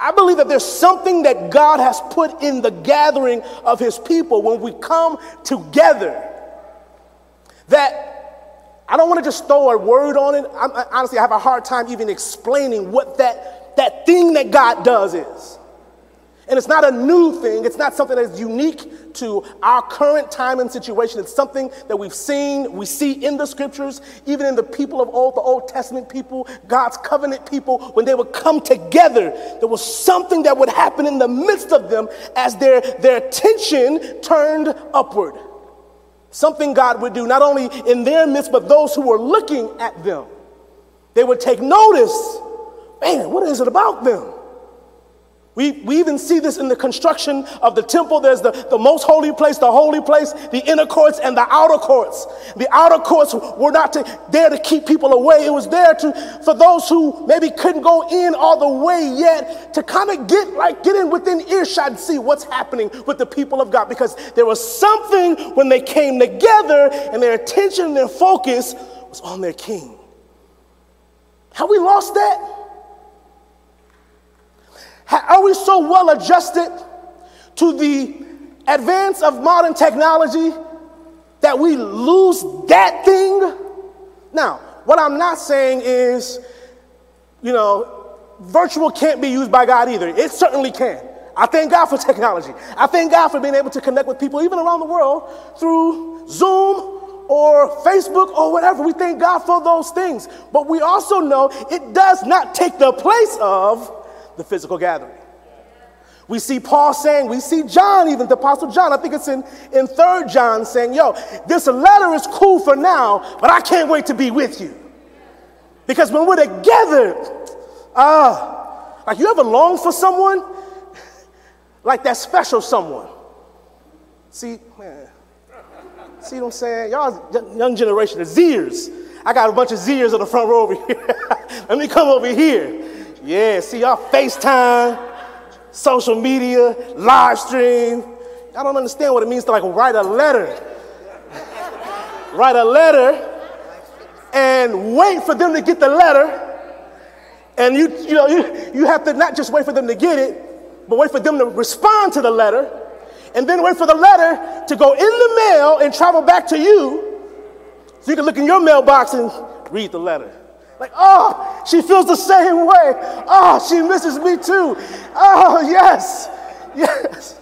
I believe that there's something that God has put in the gathering of his people when we come together that I don't want to just throw a word on it. I'm, honestly, I have a hard time even explaining what that, that thing that God does is. And it's not a new thing, it's not something that is unique to our current time and situation. It's something that we've seen, we see in the scriptures, even in the people of old, the Old Testament people, God's covenant people, when they would come together, there was something that would happen in the midst of them as their, their attention turned upward. Something God would do, not only in their midst, but those who were looking at them. They would take notice man, what is it about them? We, we even see this in the construction of the temple. There's the, the most holy place, the holy place, the inner courts, and the outer courts. The outer courts were not to, there to keep people away. It was there to, for those who maybe couldn't go in all the way yet to kind of get like get in within earshot and see what's happening with the people of God. Because there was something when they came together and their attention and their focus was on their king. Have we lost that? We so well adjusted to the advance of modern technology that we lose that thing? Now, what I'm not saying is, you know, virtual can't be used by God either. It certainly can. I thank God for technology. I thank God for being able to connect with people even around the world through Zoom or Facebook or whatever. We thank God for those things. But we also know it does not take the place of the physical gathering. We see Paul saying, we see John, even the Apostle John, I think it's in, in 3rd John, saying, Yo, this letter is cool for now, but I can't wait to be with you. Because when we're together, ah, uh, like you ever long for someone? like that special someone. See, man, see what I'm saying? Y'all, young generation, the Zers. I got a bunch of Zers on the front row over here. Let me come over here. Yeah, see y'all FaceTime, social media, live stream. I don't understand what it means to like write a letter. write a letter and wait for them to get the letter. And you, you know, you, you have to not just wait for them to get it, but wait for them to respond to the letter. And then wait for the letter to go in the mail and travel back to you so you can look in your mailbox and read the letter. Like, oh, she feels the same way. Oh, she misses me too. Oh, yes, yes.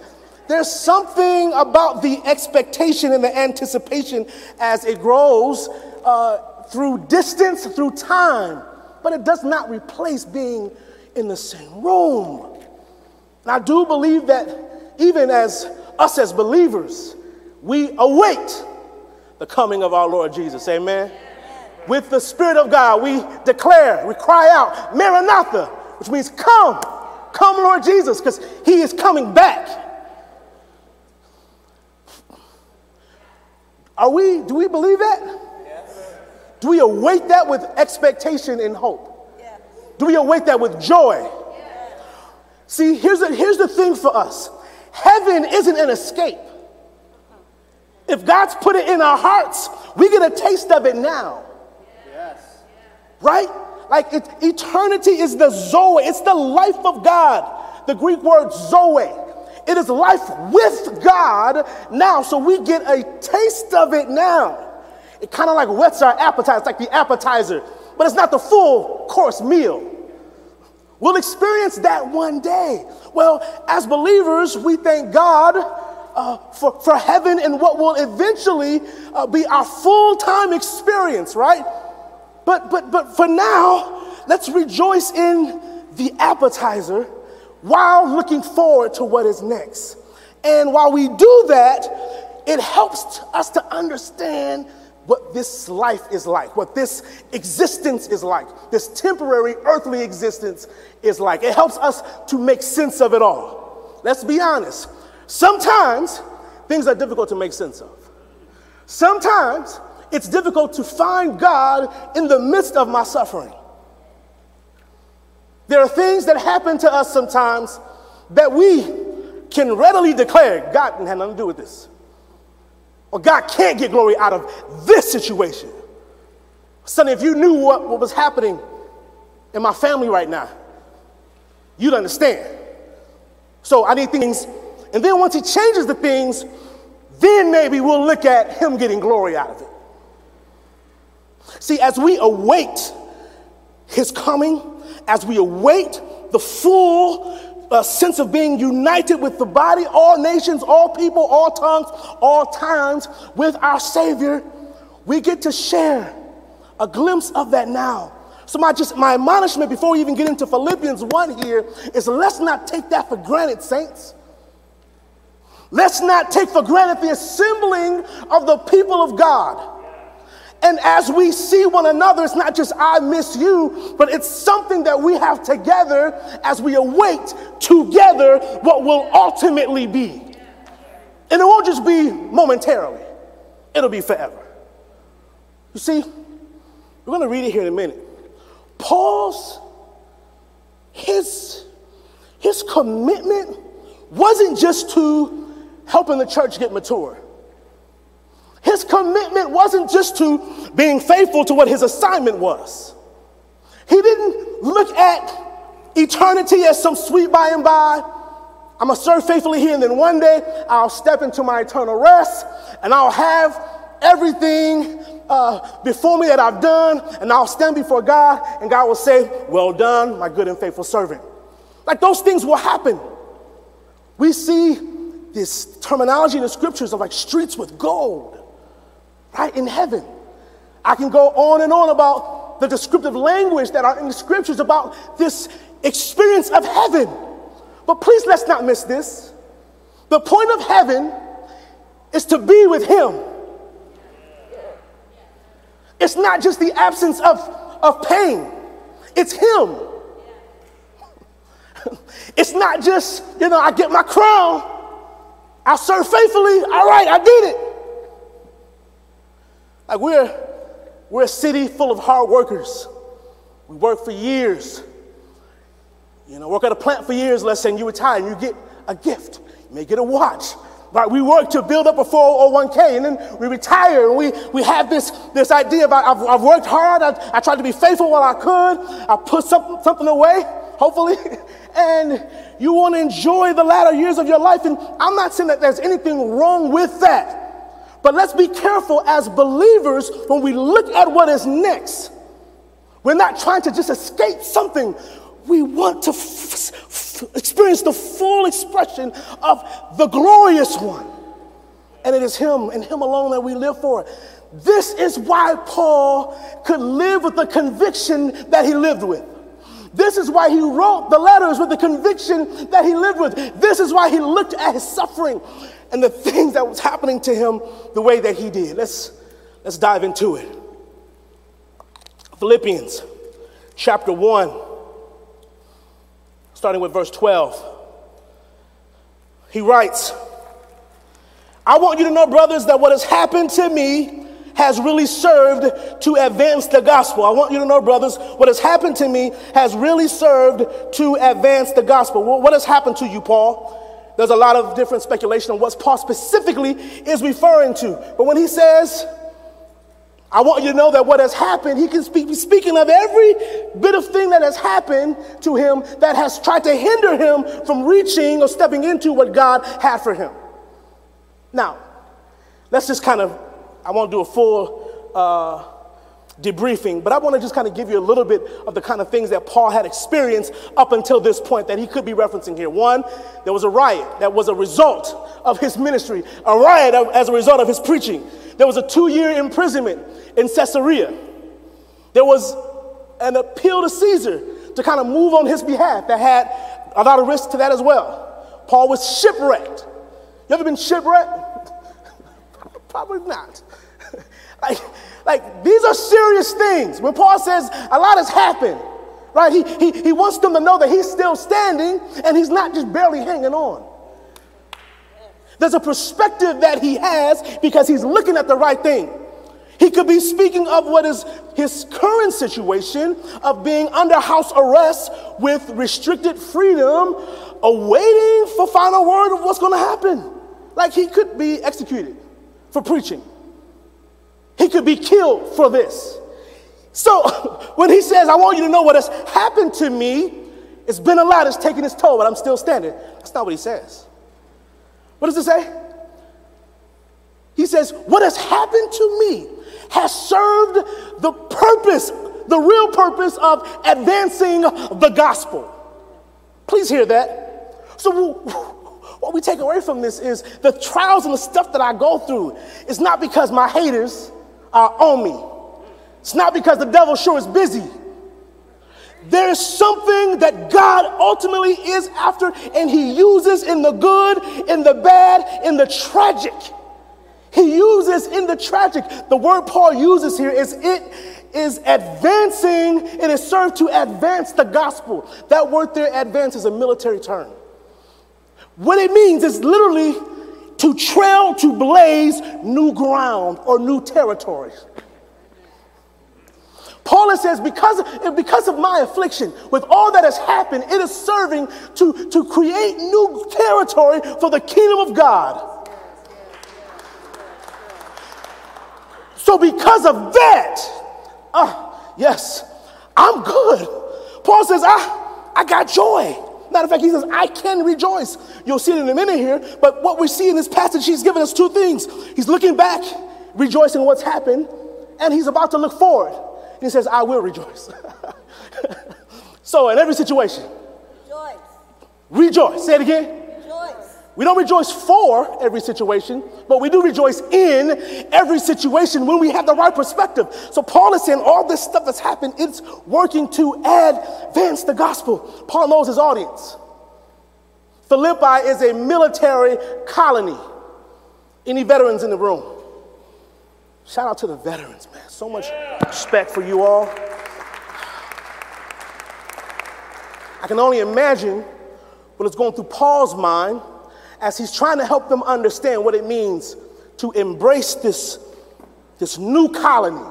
There's something about the expectation and the anticipation as it grows uh, through distance, through time, but it does not replace being in the same room. And I do believe that even as us as believers, we await the coming of our Lord Jesus. Amen with the Spirit of God, we declare, we cry out, Maranatha, which means come, come, Lord Jesus, because He is coming back. Are we, do we believe that? Yes. Do we await that with expectation and hope? Yes. Do we await that with joy? Yes. See, here's the, here's the thing for us heaven isn't an escape. If God's put it in our hearts, we get a taste of it now right? Like it, eternity is the Zoe, it's the life of God. The Greek word Zoe. It is life with God now. So we get a taste of it now. It kind of like whets our appetite. It's like the appetizer, but it's not the full course meal. We'll experience that one day. Well, as believers, we thank God uh, for, for heaven and what will eventually uh, be our full time experience, right? But, but, but for now, let's rejoice in the appetizer while looking forward to what is next. And while we do that, it helps us to understand what this life is like, what this existence is like, this temporary earthly existence is like. It helps us to make sense of it all. Let's be honest. Sometimes things are difficult to make sense of. Sometimes it's difficult to find God in the midst of my suffering. There are things that happen to us sometimes that we can readily declare God didn't have nothing to do with this. Or God can't get glory out of this situation. Sonny, if you knew what, what was happening in my family right now, You'd understand. So I need things. And then once he changes the things, then maybe we'll look at him getting glory out of it. See, as we await his coming, as we await the full uh, sense of being united with the body, all nations, all people, all tongues, all times, with our Savior, we get to share a glimpse of that now. So my just my admonishment before we even get into Philippians 1 here is let's not take that for granted, saints. Let's not take for granted the assembling of the people of God. And as we see one another, it's not just I miss you, but it's something that we have together as we await together what will ultimately be. And it won't just be momentarily, it'll be forever. You see, we're going to read it here in a minute. Paul's, his, his commitment wasn't just to helping the church get mature. His commitment wasn't just to being faithful to what his assignment was. He didn't look at eternity as some sweet by and by. I'm gonna serve faithfully here, and then one day I'll step into my eternal rest and I'll have everything uh, before me that I've done, and I'll stand before God, and God will say, Well done, my good and faithful servant. Like those things will happen. We see this terminology in the scriptures of like streets with gold right in heaven. I can go on and on about the descriptive language that are in the scriptures about this experience of heaven. But please let's not miss this. The point of heaven is to be with Him. It's not just the absence of, of pain, it's Him. It's not just, you know, I get my crown, I serve faithfully, all right, I did it. Like we're, we're a city full of hard workers. We work for years. You know, work at a plant for years, let's say, and you retire and you get a gift. You may get a watch. Right? We work to build up a 401k and then we retire and we, we have this, this idea about I've, I've worked hard, I, I tried to be faithful while I could, I put some, something away, hopefully, and you want to enjoy the latter years of your life. And I'm not saying that there's anything wrong with that. But let's be careful as believers when we look at what is next. We're not trying to just escape something. We want to f- f- experience the full expression of the glorious one. And it is Him and Him alone that we live for. This is why Paul could live with the conviction that he lived with. This is why he wrote the letters with the conviction that he lived with. This is why he looked at his suffering and the things that was happening to him the way that he did. Let's, let's dive into it. Philippians chapter 1, starting with verse 12. He writes, I want you to know, brothers, that what has happened to me has really served to advance the gospel. I want you to know, brothers, what has happened to me has really served to advance the gospel. What has happened to you, Paul? There's a lot of different speculation on what Paul specifically is referring to. But when he says, I want you to know that what has happened, he can speak, be speaking of every bit of thing that has happened to him that has tried to hinder him from reaching or stepping into what God had for him. Now, let's just kind of, I won't do a full uh, debriefing, but I want to just kind of give you a little bit of the kind of things that Paul had experienced up until this point that he could be referencing here. One, there was a riot that was a result of his ministry, a riot as a result of his preaching. There was a two year imprisonment in Caesarea. There was an appeal to Caesar to kind of move on his behalf that had a lot of risk to that as well. Paul was shipwrecked. You ever been shipwrecked? Probably not. Like, like, these are serious things. When Paul says a lot has happened, right? He, he, he wants them to know that he's still standing and he's not just barely hanging on. There's a perspective that he has because he's looking at the right thing. He could be speaking of what is his current situation of being under house arrest with restricted freedom, awaiting for final word of what's going to happen. Like he could be executed for preaching. He could be killed for this. So when he says, I want you to know what has happened to me, It's been a lot, it's taken its toll, but I'm still standing. That's not what he says. What does it say? He says, What has happened to me has served the purpose, the real purpose of advancing the gospel. Please hear that. So, what we take away from this is the trials and the stuff that I go through is not because my haters are on me. It's not because the devil sure is busy. There's something that God ultimately is after, and He uses in the good, in the bad, in the tragic. He uses in the tragic. The word Paul uses here is it is advancing, it is served to advance the gospel. That word there, advance, is a military term. What it means is literally to trail, to blaze new ground or new territories. Paul says, because, because of my affliction, with all that has happened, it is serving to, to create new territory for the kingdom of God. So, because of that, uh, yes, I'm good. Paul says, I, I got joy. Matter of fact, he says, I can rejoice. You'll see it in a minute here, but what we see in this passage, he's given us two things. He's looking back, rejoicing what's happened, and he's about to look forward. And He says, I will rejoice. so, in every situation, rejoice. Rejoice. Say it again. We don't rejoice for every situation, but we do rejoice in every situation when we have the right perspective. So, Paul is saying all this stuff that's happened, it's working to advance the gospel. Paul knows his audience. Philippi is a military colony. Any veterans in the room? Shout out to the veterans, man. So much respect for you all. I can only imagine what is going through Paul's mind as he's trying to help them understand what it means to embrace this, this new colony.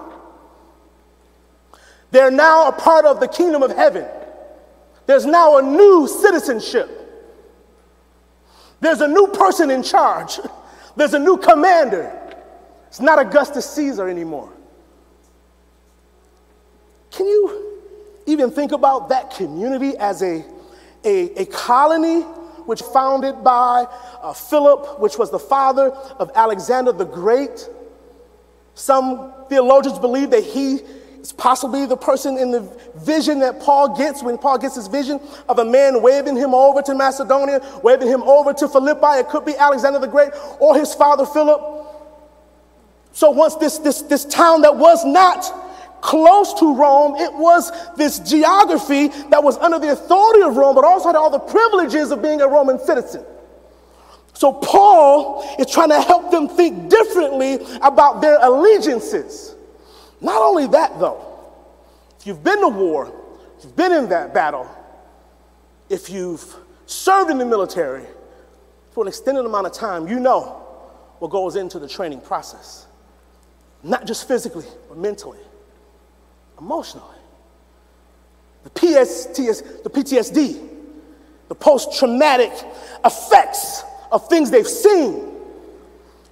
They're now a part of the kingdom of heaven. There's now a new citizenship. There's a new person in charge. There's a new commander. It's not Augustus Caesar anymore. Can you even think about that community as a, a, a colony which founded by uh, Philip, which was the father of Alexander the Great? Some theologians believe that he is possibly the person in the vision that Paul gets when Paul gets his vision of a man waving him over to Macedonia, waving him over to Philippi. It could be Alexander the Great or his father Philip. So once this, this, this town that was not close to Rome, it was this geography that was under the authority of Rome, but also had all the privileges of being a Roman citizen. So Paul is trying to help them think differently about their allegiances. Not only that, though, if you've been to war, if you've been in that battle, if you've served in the military for an extended amount of time, you know what goes into the training process not just physically, but mentally, emotionally. The, PSTS, the PTSD, the post traumatic effects of things they've seen.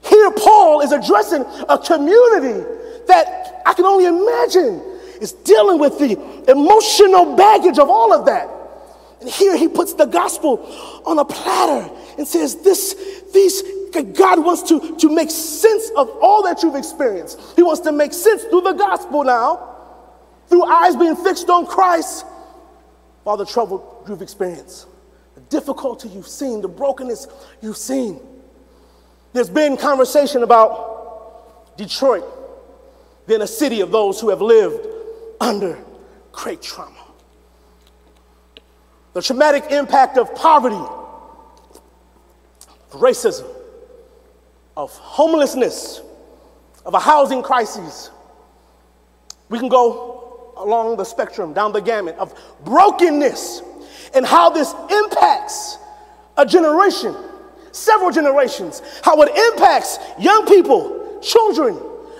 Here, Paul is addressing a community that I can only imagine is dealing with the emotional baggage of all of that. And here he puts the gospel on a platter and says, this, these God wants to, to make sense of all that you've experienced. He wants to make sense through the gospel now, through eyes being fixed on Christ, all the trouble you've experienced, the difficulty you've seen, the brokenness you've seen. There's been conversation about Detroit being a city of those who have lived under great trauma. The traumatic impact of poverty, racism, of homelessness, of a housing crisis. We can go along the spectrum, down the gamut of brokenness and how this impacts a generation, several generations, how it impacts young people, children.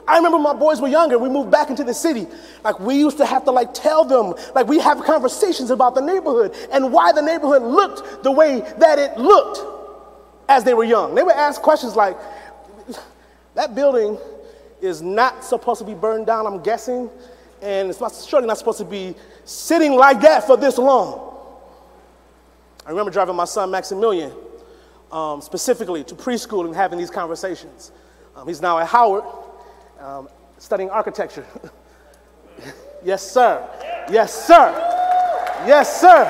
I remember my boys were younger, we moved back into the city. Like we used to have to like tell them, like we have conversations about the neighborhood and why the neighborhood looked the way that it looked as they were young. They would ask questions like, that building is not supposed to be burned down, I'm guessing, and it's not, surely not supposed to be sitting like that for this long. I remember driving my son Maximilian um, specifically to preschool and having these conversations. Um, he's now at Howard um, studying architecture. yes, sir. Yes, sir. Yes, sir.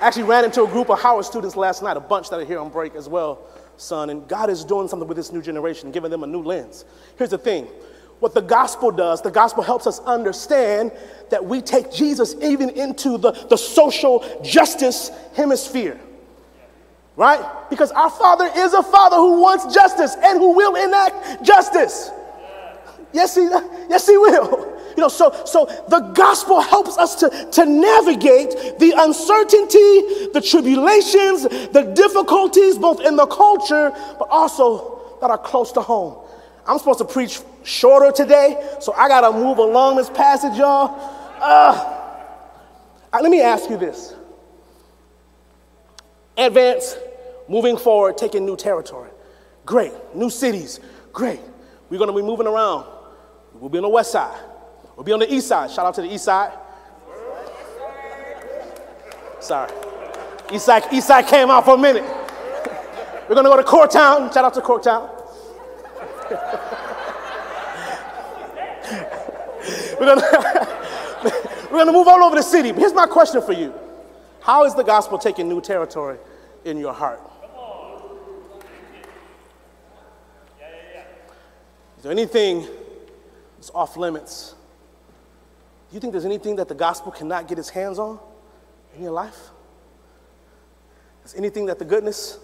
Actually, ran into a group of Howard students last night, a bunch that are here on break as well, son. And God is doing something with this new generation, giving them a new lens. Here's the thing what the gospel does, the gospel helps us understand that we take Jesus even into the, the social justice hemisphere. Right? Because our Father is a Father who wants justice and who will enact justice. Yes, He, yes, he will. You know, so, so the gospel helps us to, to navigate the uncertainty, the tribulations, the difficulties, both in the culture, but also that are close to home. I'm supposed to preach shorter today, so I got to move along this passage, y'all. Uh, let me ask you this advance, moving forward, taking new territory. Great. New cities. Great. We're to be moving around. We'll be on the west side. We'll be on the east side. Shout out to the east side. Sorry. East side, east side came out for a minute. We're to go to Corktown. Shout out to Corktown. we're gonna, we're gonna move all over the city. Here's my question for you How is the gospel taking new territory in your heart? Is there anything that's off limits? Do you think there's anything that the gospel cannot get its hands on in your life? Is anything that the goodness,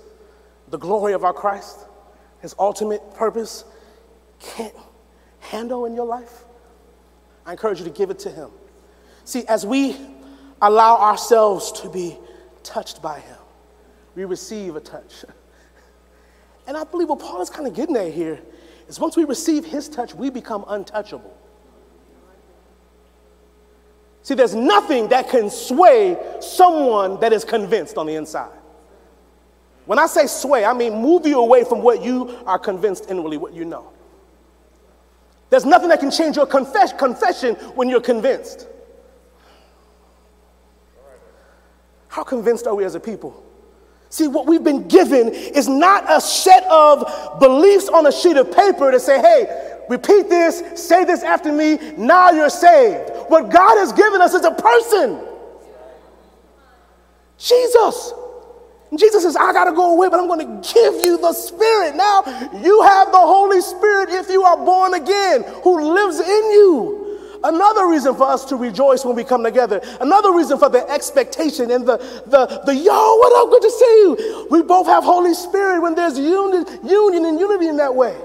the glory of our Christ, his ultimate purpose can't handle in your life? I encourage you to give it to Him. See, as we allow ourselves to be touched by Him, we receive a touch. And I believe what Paul is kind of getting at here is once we receive His touch, we become untouchable. See, there's nothing that can sway someone that is convinced on the inside. When I say sway, I mean move you away from what you are convinced inwardly, what you know. There's nothing that can change your confess- confession when you're convinced. How convinced are we as a people? See, what we've been given is not a set of beliefs on a sheet of paper to say, hey, repeat this, say this after me, now you're saved. What God has given us is a person Jesus. Jesus says, I got to go away, but I'm going to give you the Spirit. Now you have the Holy Spirit if you are born again, who lives in you. Another reason for us to rejoice when we come together. Another reason for the expectation and the, the, the yo, what up, good to see you. We both have Holy Spirit when there's union, union and unity in that way.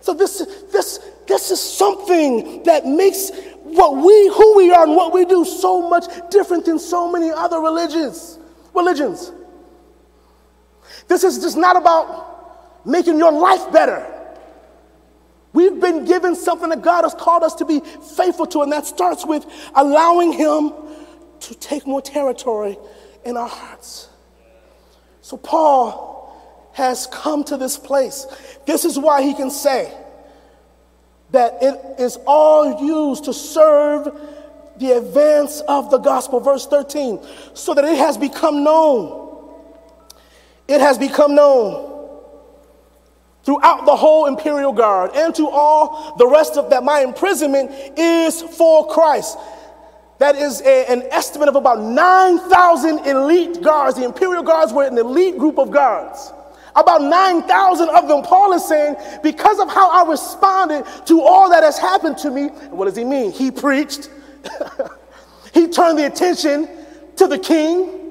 So this, this, this is something that makes what we, who we are and what we do so much different than so many other religions. Religions. This is just not about making your life better. We've been given something that God has called us to be faithful to, and that starts with allowing Him to take more territory in our hearts. So, Paul has come to this place. This is why he can say that it is all used to serve the advance of the gospel. Verse 13, so that it has become known it has become known throughout the whole imperial guard and to all the rest of that my imprisonment is for Christ. That is a, an estimate of about 9,000 elite guards. The imperial guards were an elite group of guards. About 9,000 of them, Paul is saying, because of how I responded to all that has happened to me, what does he mean? He preached, he turned the attention to the king,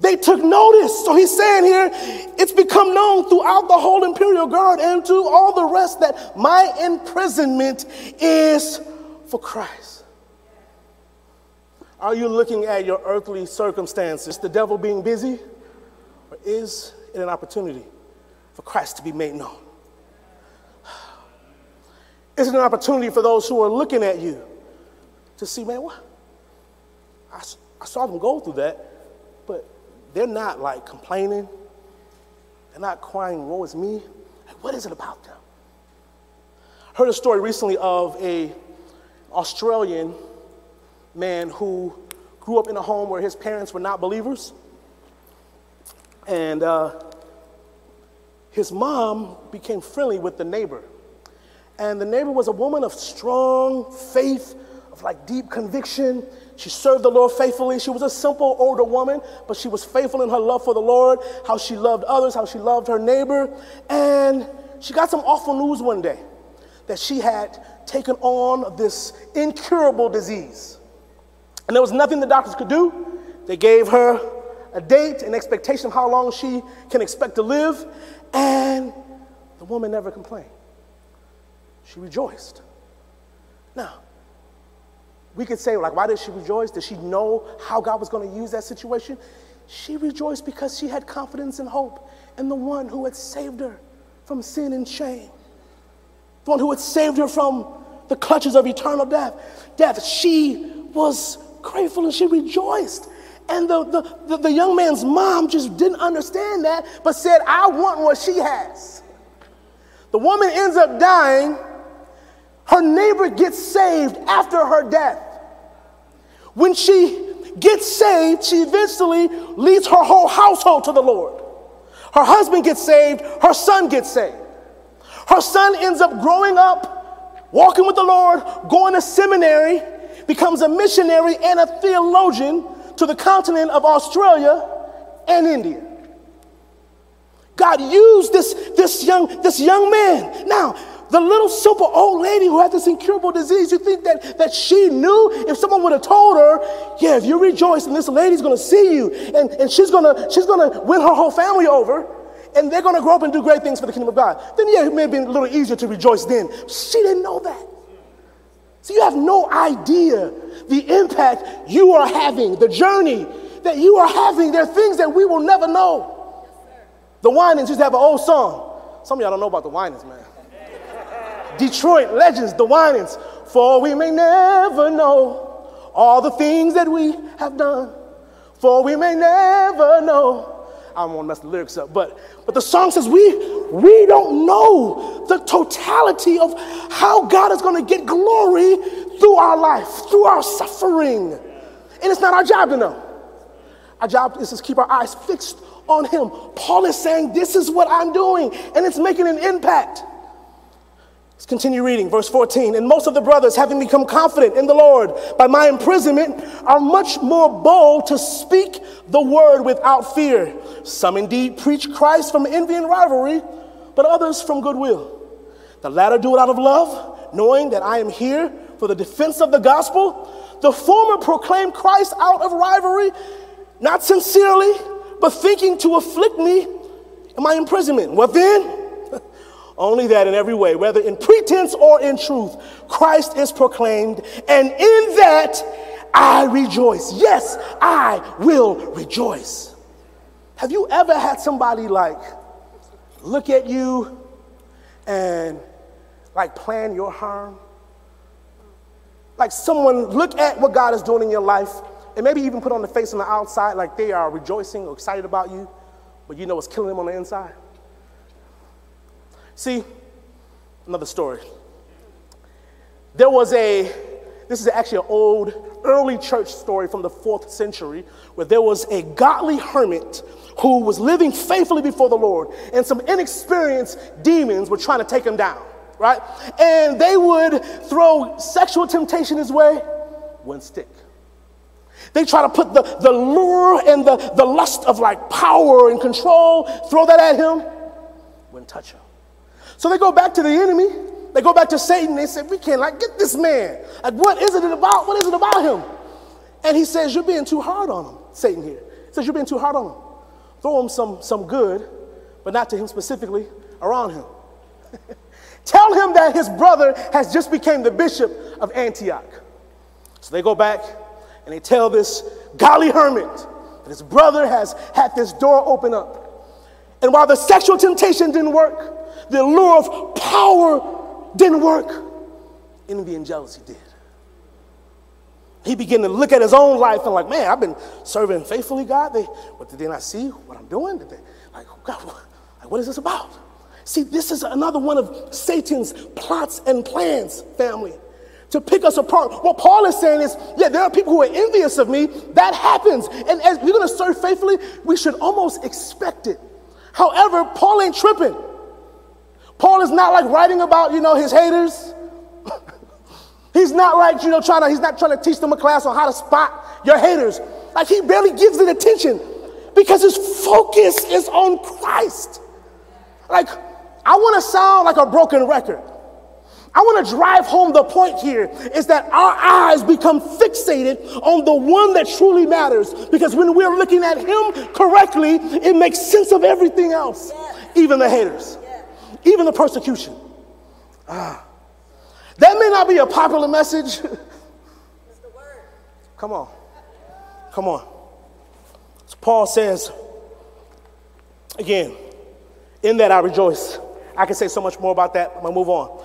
they took notice. So he's saying here, it's become known throughout the whole imperial guard and to all the rest that my imprisonment is for Christ. Are you looking at your earthly circumstances, the devil being busy, or is it an opportunity for Christ to be made known? Is it an opportunity for those who are looking at you to see, man, what? I, I saw them go through that, they're not like complaining. They're not crying, woe is me. Like, what is it about them? I heard a story recently of a Australian man who grew up in a home where his parents were not believers. And uh, his mom became friendly with the neighbor. And the neighbor was a woman of strong faith, of like deep conviction. She served the Lord faithfully. She was a simple older woman, but she was faithful in her love for the Lord, how she loved others, how she loved her neighbor. And she got some awful news one day that she had taken on this incurable disease. And there was nothing the doctors could do. They gave her a date, an expectation of how long she can expect to live, and the woman never complained. She rejoiced. Now, we could say, like, why did she rejoice? Did she know how God was going to use that situation? She rejoiced because she had confidence and hope in the one who had saved her from sin and shame, the one who had saved her from the clutches of eternal death. Death. She was grateful and she rejoiced. And the, the, the, the, young man's mom just didn't understand that, but said, I want what she has. The woman ends up dying. Her neighbor gets saved after her death. When she gets saved, she eventually leads her whole household to the Lord. Her husband gets saved, her son gets saved. Her son ends up growing up, walking with the Lord, going to seminary, becomes a missionary and a theologian to the continent of Australia and India. God used this, this, young, this young man. Now, the little simple old lady who had this incurable disease, you think that, that she knew if someone would have told her, yeah, if you rejoice and this lady's gonna see you and, and she's gonna she's gonna win her whole family over and they're gonna grow up and do great things for the kingdom of God, then yeah, it may have been a little easier to rejoice then. She didn't know that. So you have no idea the impact you are having, the journey that you are having. There are things that we will never know. the Winans used to have an old song. Some of y'all don't know about the Winans, man. Detroit legends, the Winans. For we may never know all the things that we have done. For we may never know I don't want to mess the lyrics up, but, but the song says we, we don't know the totality of how God is going to get glory through our life, through our suffering. And it's not our job to know. Our job is to keep our eyes fixed on Him. Paul is saying, This is what I'm doing, and it's making an impact. Let's continue reading, verse 14. And most of the brothers, having become confident in the Lord by my imprisonment, are much more bold to speak the word without fear. Some indeed preach Christ from envy and rivalry, but others from goodwill. The latter do it out of love, knowing that I am here for the defense of the gospel. The former proclaim Christ out of rivalry, not sincerely, but thinking to afflict me in my imprisonment. Well, then, only that in every way, whether in pretense or in truth, Christ is proclaimed, and in that I rejoice. Yes, I will rejoice. Have you ever had somebody like look at you and like plan your harm? Like someone look at what God is doing in your life and maybe even put on the face on the outside like they are rejoicing or excited about you, but you know it's killing them on the inside? See, another story. There was a, this is actually an old, early church story from the fourth century, where there was a godly hermit who was living faithfully before the Lord, and some inexperienced demons were trying to take him down, right? And they would throw sexual temptation his way, wouldn't stick. They try to put the, the lure and the, the lust of like power and control, throw that at him, wouldn't touch him. So they go back to the enemy. They go back to Satan. They say, We can't like get this man. Like, what is it about? What is it about him? And he says, You're being too hard on him, Satan here. He says, You're being too hard on him. Throw him some, some good, but not to him specifically, around him. Tell him that his brother has just become the bishop of Antioch. So they go back and they tell this golly hermit that his brother has had this door open up. And while the sexual temptation didn't work, the allure of power didn't work. Envy and jealousy did. He began to look at his own life and like, man, I've been serving faithfully, God. They, but did they not see what I'm doing? Did they, like, oh, God, what, like, what is this about? See, this is another one of Satan's plots and plans, family. to pick us apart. What Paul is saying is, yeah, there are people who are envious of me. That happens. And as we're going to serve faithfully, we should almost expect it. However, Paul ain't tripping. Paul is not like writing about, you know, his haters. he's not like, you know, trying to, he's not trying to teach them a class on how to spot your haters. Like he barely gives it attention because his focus is on Christ. Like, I want to sound like a broken record. I want to drive home the point here is that our eyes become fixated on the one that truly matters because when we're looking at him correctly, it makes sense of everything else, even the haters, even the persecution. Ah. That may not be a popular message. Come on. Come on. So Paul says, again, in that I rejoice. I can say so much more about that. I'm going to move on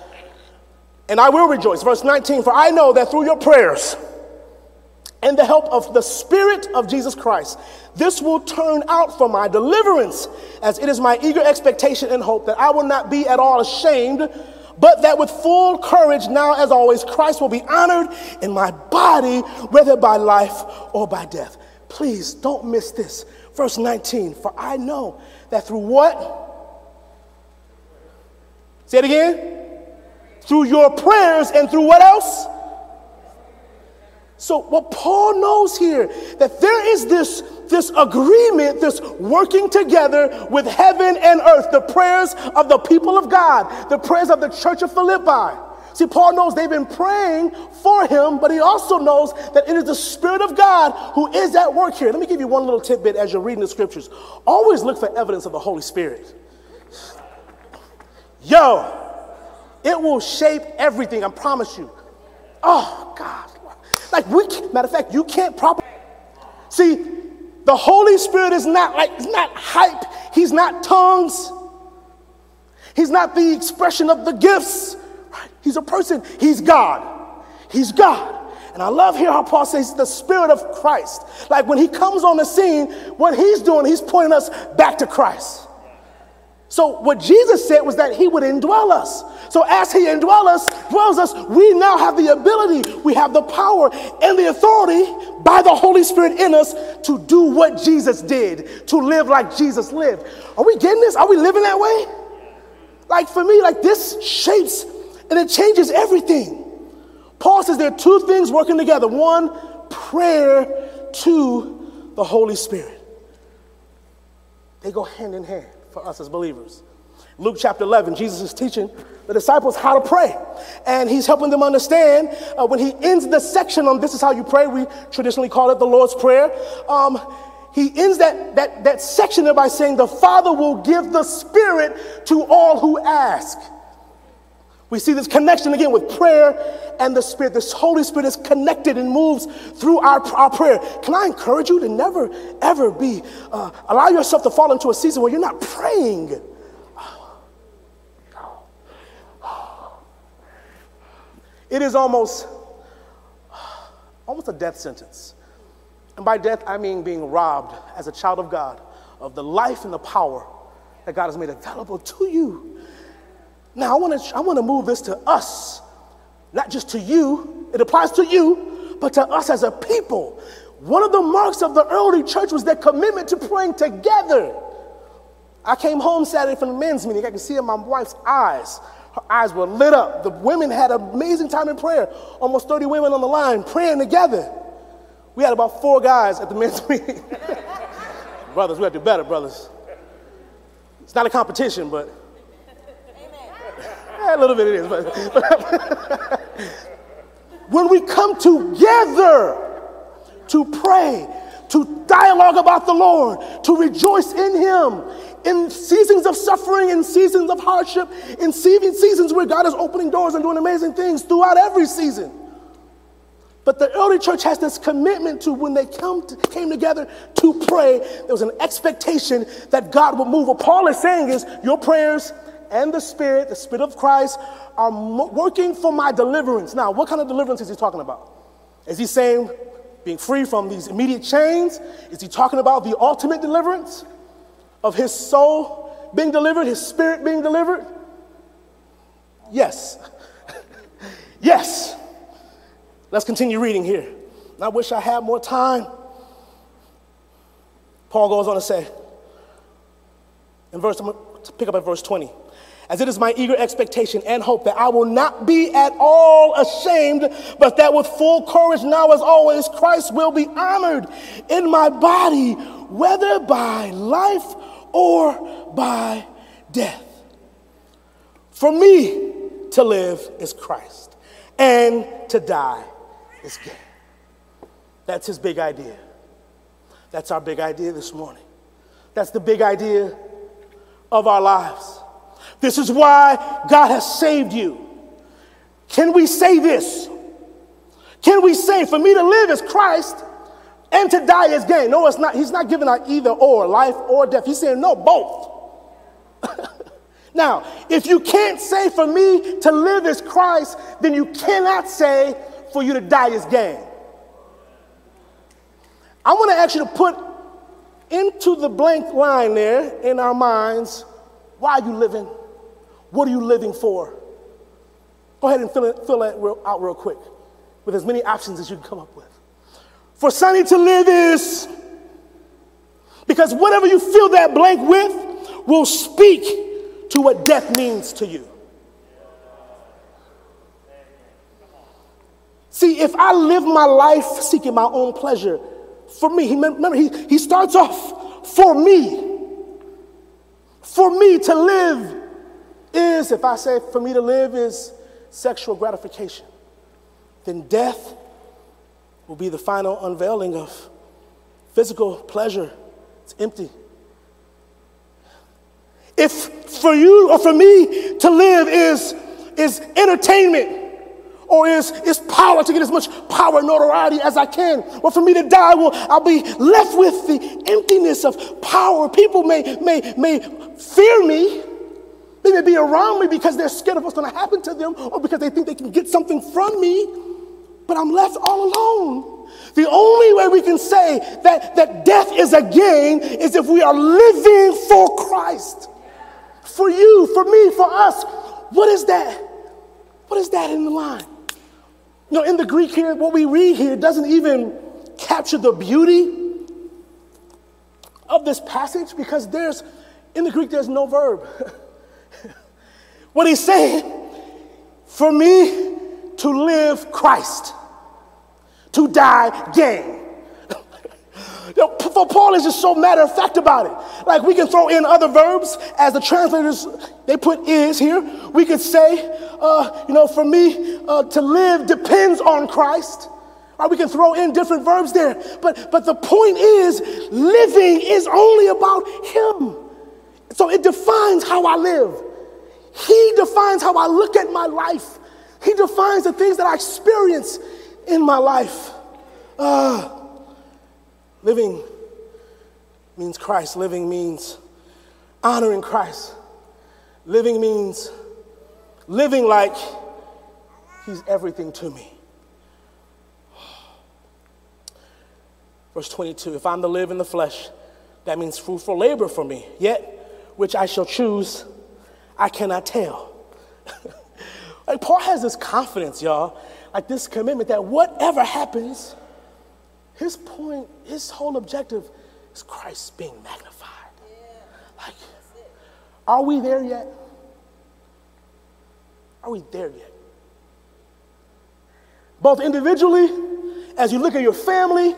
and I will rejoice. Verse 19, for I know that through your prayers and the help of the Spirit of Jesus Christ, this will turn out for my deliverance, as it is my eager expectation and hope that I will not be at all ashamed, but that with full courage, now as always, Christ will be honored in my body, whether by life or by death. Please don't miss this. Verse 19, for I know that through what? Say it again through your prayers and through what else? So, what Paul knows here, that there is this, this agreement, this working together with heaven and earth, the prayers of the people of God, the prayers of the church of Philippi. See, Paul knows they've been praying for him, but he also knows that it is the Spirit of God who is at work here. Let me give you one little tidbit as you're reading the scriptures. Always look for evidence of the Holy Spirit. Yo, it will shape everything, I promise you. Oh, God. Like, we matter of fact, you can't probably. See, the Holy Spirit is not like, it's not hype. He's not tongues. He's not the expression of the gifts. He's a person. He's God. He's God. And I love here how Paul says the Spirit of Christ. Like when he comes on the scene, what he's doing, he's pointing us back to Christ. So what Jesus said was that he would indwell us. So as he indwells us, dwells us, we now have the ability, we have the power and the authority by the Holy Spirit in us to do what Jesus did, to live like Jesus lived. Are we getting this? Are we living that way? Like for me, like this shapes and it changes everything. Paul says there are two things working together. One, prayer to the Holy Spirit. They go hand in hand for us as believers. Luke chapter 11, Jesus is teaching the disciples how to pray. And he's helping them understand uh, when he ends the section on this is how you pray. We traditionally call it the Lord's Prayer. Um, he ends that, that, that section there by saying, The Father will give the Spirit to all who ask. We see this connection again with prayer and the Spirit. This Holy Spirit is connected and moves through our, our prayer. Can I encourage you to never, ever be, uh, allow yourself to fall into a season where you're not praying? It is almost, almost a death sentence. And by death, I mean being robbed as a child of God of the life and the power that God has made available to you now, I want to I want to move this to us, not just to you. It applies to you, but to us as a people. One of the marks of the early church was their commitment to praying together. I came home Saturday from the men's meeting. I could see in my wife's eyes. Her eyes were lit up. The women had an amazing time in prayer. Almost 30 women on the line praying together. We had about four guys at the men's meeting. brothers, we have to do better, brothers. It's not a competition, but Eh, a little bit it is, but, when we come together to pray, to dialogue about the Lord, to rejoice in Him, in seasons of suffering, in seasons of hardship, in seasons where God is opening doors and doing amazing things throughout every season. But the early church has this commitment to when they to, came together to pray, there was an expectation that God would move. What Paul is saying is, your prayers and the Spirit, the Spirit of Christ, are working for my deliverance. Now, what kind of deliverance is he talking about? Is he saying being free from these immediate chains? Is he talking about the ultimate deliverance of his soul being delivered, his spirit being delivered? Yes. yes. Let's continue reading here. I wish I had more time. Paul goes on to say, in verse, I'm going to pick up at verse 20. As it is my eager expectation and hope that I will not be at all ashamed, but that with full courage now as always, Christ will be honored in my body, whether by life or by death. For me to live is Christ, and to die is gain. That's his big idea. That's our big idea this morning. That's the big idea of our lives. This is why God has saved you. Can we say this? Can we say, for me to live is Christ and to die is gain? No, it's not. He's not giving out either or, life or death. He's saying, no, both. now, if you can't say for me to live is Christ, then you cannot say for you to die is gain. I want to ask you to put into the blank line there in our minds why are you living? What are you living for? Go ahead and fill, it, fill that real, out real quick with as many options as you can come up with. For Sonny to live is because whatever you fill that blank with will speak to what death means to you. See, if I live my life seeking my own pleasure, for me. He, remember, he, he starts off for me. For me to live is, if I say for me to live is sexual gratification, then death will be the final unveiling of physical pleasure. It's empty. If for you or for me to live is, is entertainment, or is, is power to get as much power and notoriety as I can. Or for me to die, well, I'll be left with the emptiness of power. People may, may, may fear me. They may be around me because they're scared of what's going to happen to them or because they think they can get something from me, but I'm left all alone. The only way we can say that, that death is a gain is if we are living for Christ. For you, for me, for us. What is that? What is that in the line? You know, in the Greek here, what we read here doesn't even capture the beauty of this passage because there's, in the Greek, there's no verb. what he's saying, for me to live Christ, to die gain. For Paul is just so matter of fact about it. Like we can throw in other verbs as the translators they put is here. We could say, uh, you know, for me uh, to live depends on Christ. Or we can throw in different verbs there. But but the point is, living is only about Him. So it defines how I live. He defines how I look at my life. He defines the things that I experience in my life. Uh, living means Christ. Living means honoring Christ. Living means living like He's everything to me. Verse 22 If I'm to live in the flesh, that means fruitful labor for me. Yet, which I shall choose, I cannot tell. like Paul has this confidence, y'all, like this commitment that whatever happens, his point, his whole objective is Christ being magnified. Yeah. Like, are we there yet? Are we there yet? Both individually, as you look at your family,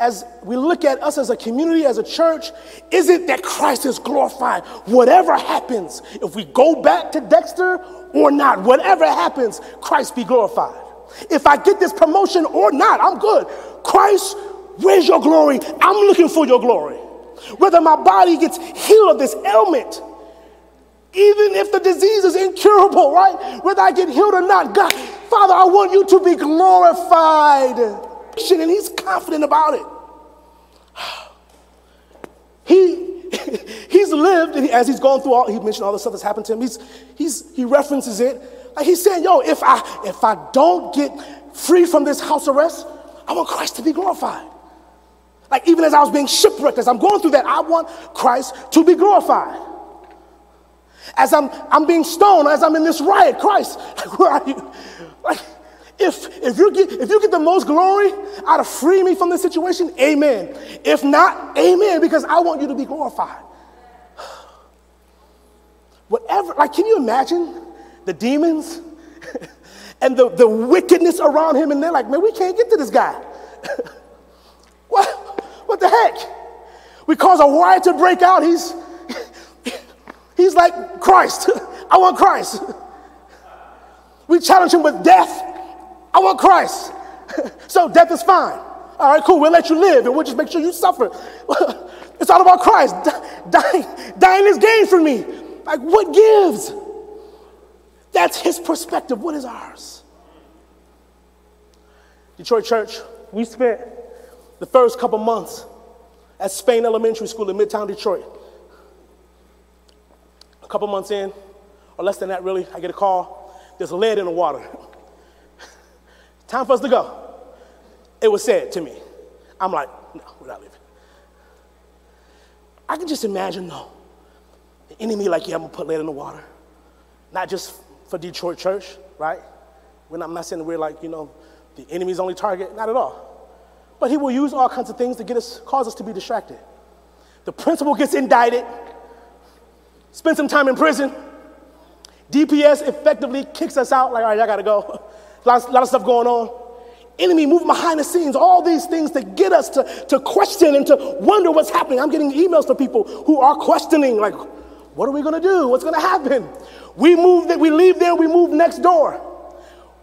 as we look at us as a community, as a church, is it that Christ is glorified? Whatever happens, if we go back to Dexter or not, whatever happens, Christ be glorified. If I get this promotion or not, I'm good. Christ, where's your glory? I'm looking for your glory. Whether my body gets healed of this ailment, even if the disease is incurable, right? Whether I get healed or not, God, Father, I want you to be glorified. And he's confident about it. He, he's lived, and as he's gone through all, he mentioned all the stuff that's happened to him. He's, he's, he references it. He's saying, yo, if I, if I don't get free from this house arrest, I want Christ to be glorified. Like even as I was being shipwrecked, as I'm going through that, I want Christ to be glorified. As I'm, I'm being stoned, as I'm in this riot, Christ, where are you? If, if, you get, if you get the most glory out of freeing me from this situation, amen. If not, amen, because I want you to be glorified. Whatever, like, can you imagine the demons and the, the wickedness around him? And they're like, man, we can't get to this guy. what, what the heck? We cause a riot to break out. He's, he's like Christ. I want Christ. We challenge him with death. I want Christ. so death is fine. All right, cool. We'll let you live and we'll just make sure you suffer. it's all about Christ. Dying, dying is gain for me. Like, what gives? That's his perspective. What is ours? Detroit Church, we spent the first couple months at Spain Elementary School in Midtown Detroit. A couple months in, or less than that, really, I get a call. There's lead in the water. Time for us to go. It was said to me. I'm like, no, we're not leaving. I can just imagine, though, the enemy like, yeah, I'm gonna put lead in the water. Not just for Detroit church, right? When I'm not saying we're like, you know, the enemy's only target, not at all. But he will use all kinds of things to get us, cause us to be distracted. The principal gets indicted, spend some time in prison. DPS effectively kicks us out, like, all right, I gotta go. Lot, lot of stuff going on. Enemy moving behind the scenes, all these things to get us to, to question and to wonder what's happening. I'm getting emails from people who are questioning, like, what are we gonna do? What's gonna happen? We move that we leave there, we move next door.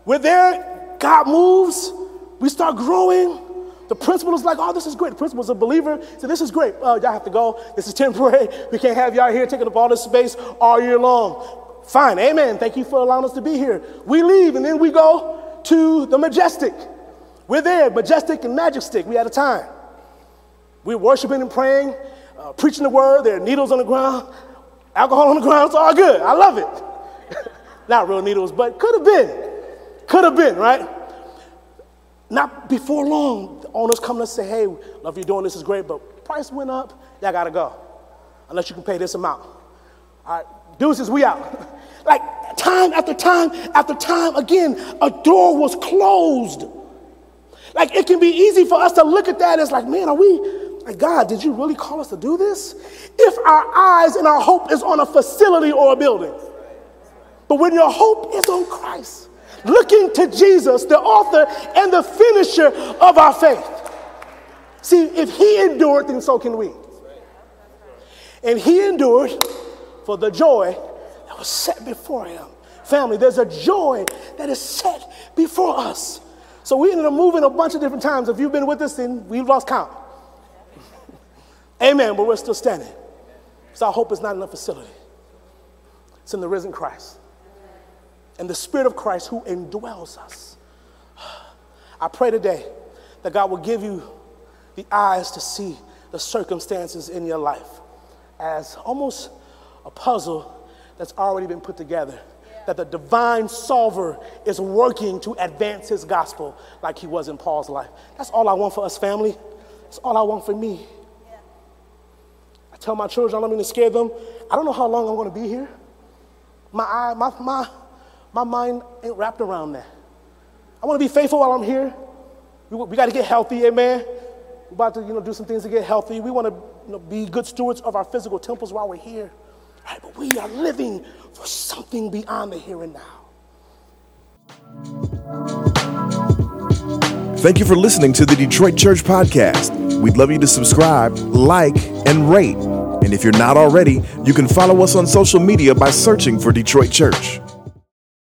We're there, God moves, we start growing. The principal is like, oh, this is great. The principal's a believer. So this is great. Oh, y'all have to go. This is temporary. We can't have y'all here taking up all this space all year long. Fine, amen. Thank you for allowing us to be here. We leave and then we go to the Majestic. We're there, Majestic and Magic Stick. We had a time. We're worshiping and praying, uh, preaching the word. There are needles on the ground, alcohol on the ground. It's all good. I love it. Not real needles, but could have been. Could have been, right? Not before long, the owners come and say, hey, love you doing this is great, but price went up. Y'all got to go unless you can pay this amount. All right, Deuces, we out. like time after time after time, again, a door was closed. Like it can be easy for us to look at that as like, man, are we, like, God, did you really call us to do this? If our eyes and our hope is on a facility or a building. But when your hope is on Christ, looking to Jesus, the author and the finisher of our faith. See, if he endured, then so can we. And he endured for the joy that was set before him. Family, there's a joy that is set before us. So we ended up moving a bunch of different times. If you've been with us, then we've lost count. Amen, but we're still standing. So our hope is not in a facility. It's in the risen Christ and the Spirit of Christ who indwells us. I pray today that God will give you the eyes to see the circumstances in your life as almost a puzzle that's already been put together. That the divine solver is working to advance his gospel like he was in Paul's life. That's all I want for us, family. That's all I want for me. Yeah. I tell my children, I don't mean to scare them. I don't know how long I'm going to be here. My eye, my, my, my mind ain't wrapped around that. I want to be faithful while I'm here. We, we got to get healthy, amen. We're about to, you know, do some things to get healthy. We want to you know, be good stewards of our physical temples while we're here. But we are living for something beyond the here and now. Thank you for listening to the Detroit Church Podcast. We'd love you to subscribe, like, and rate. And if you're not already, you can follow us on social media by searching for Detroit Church.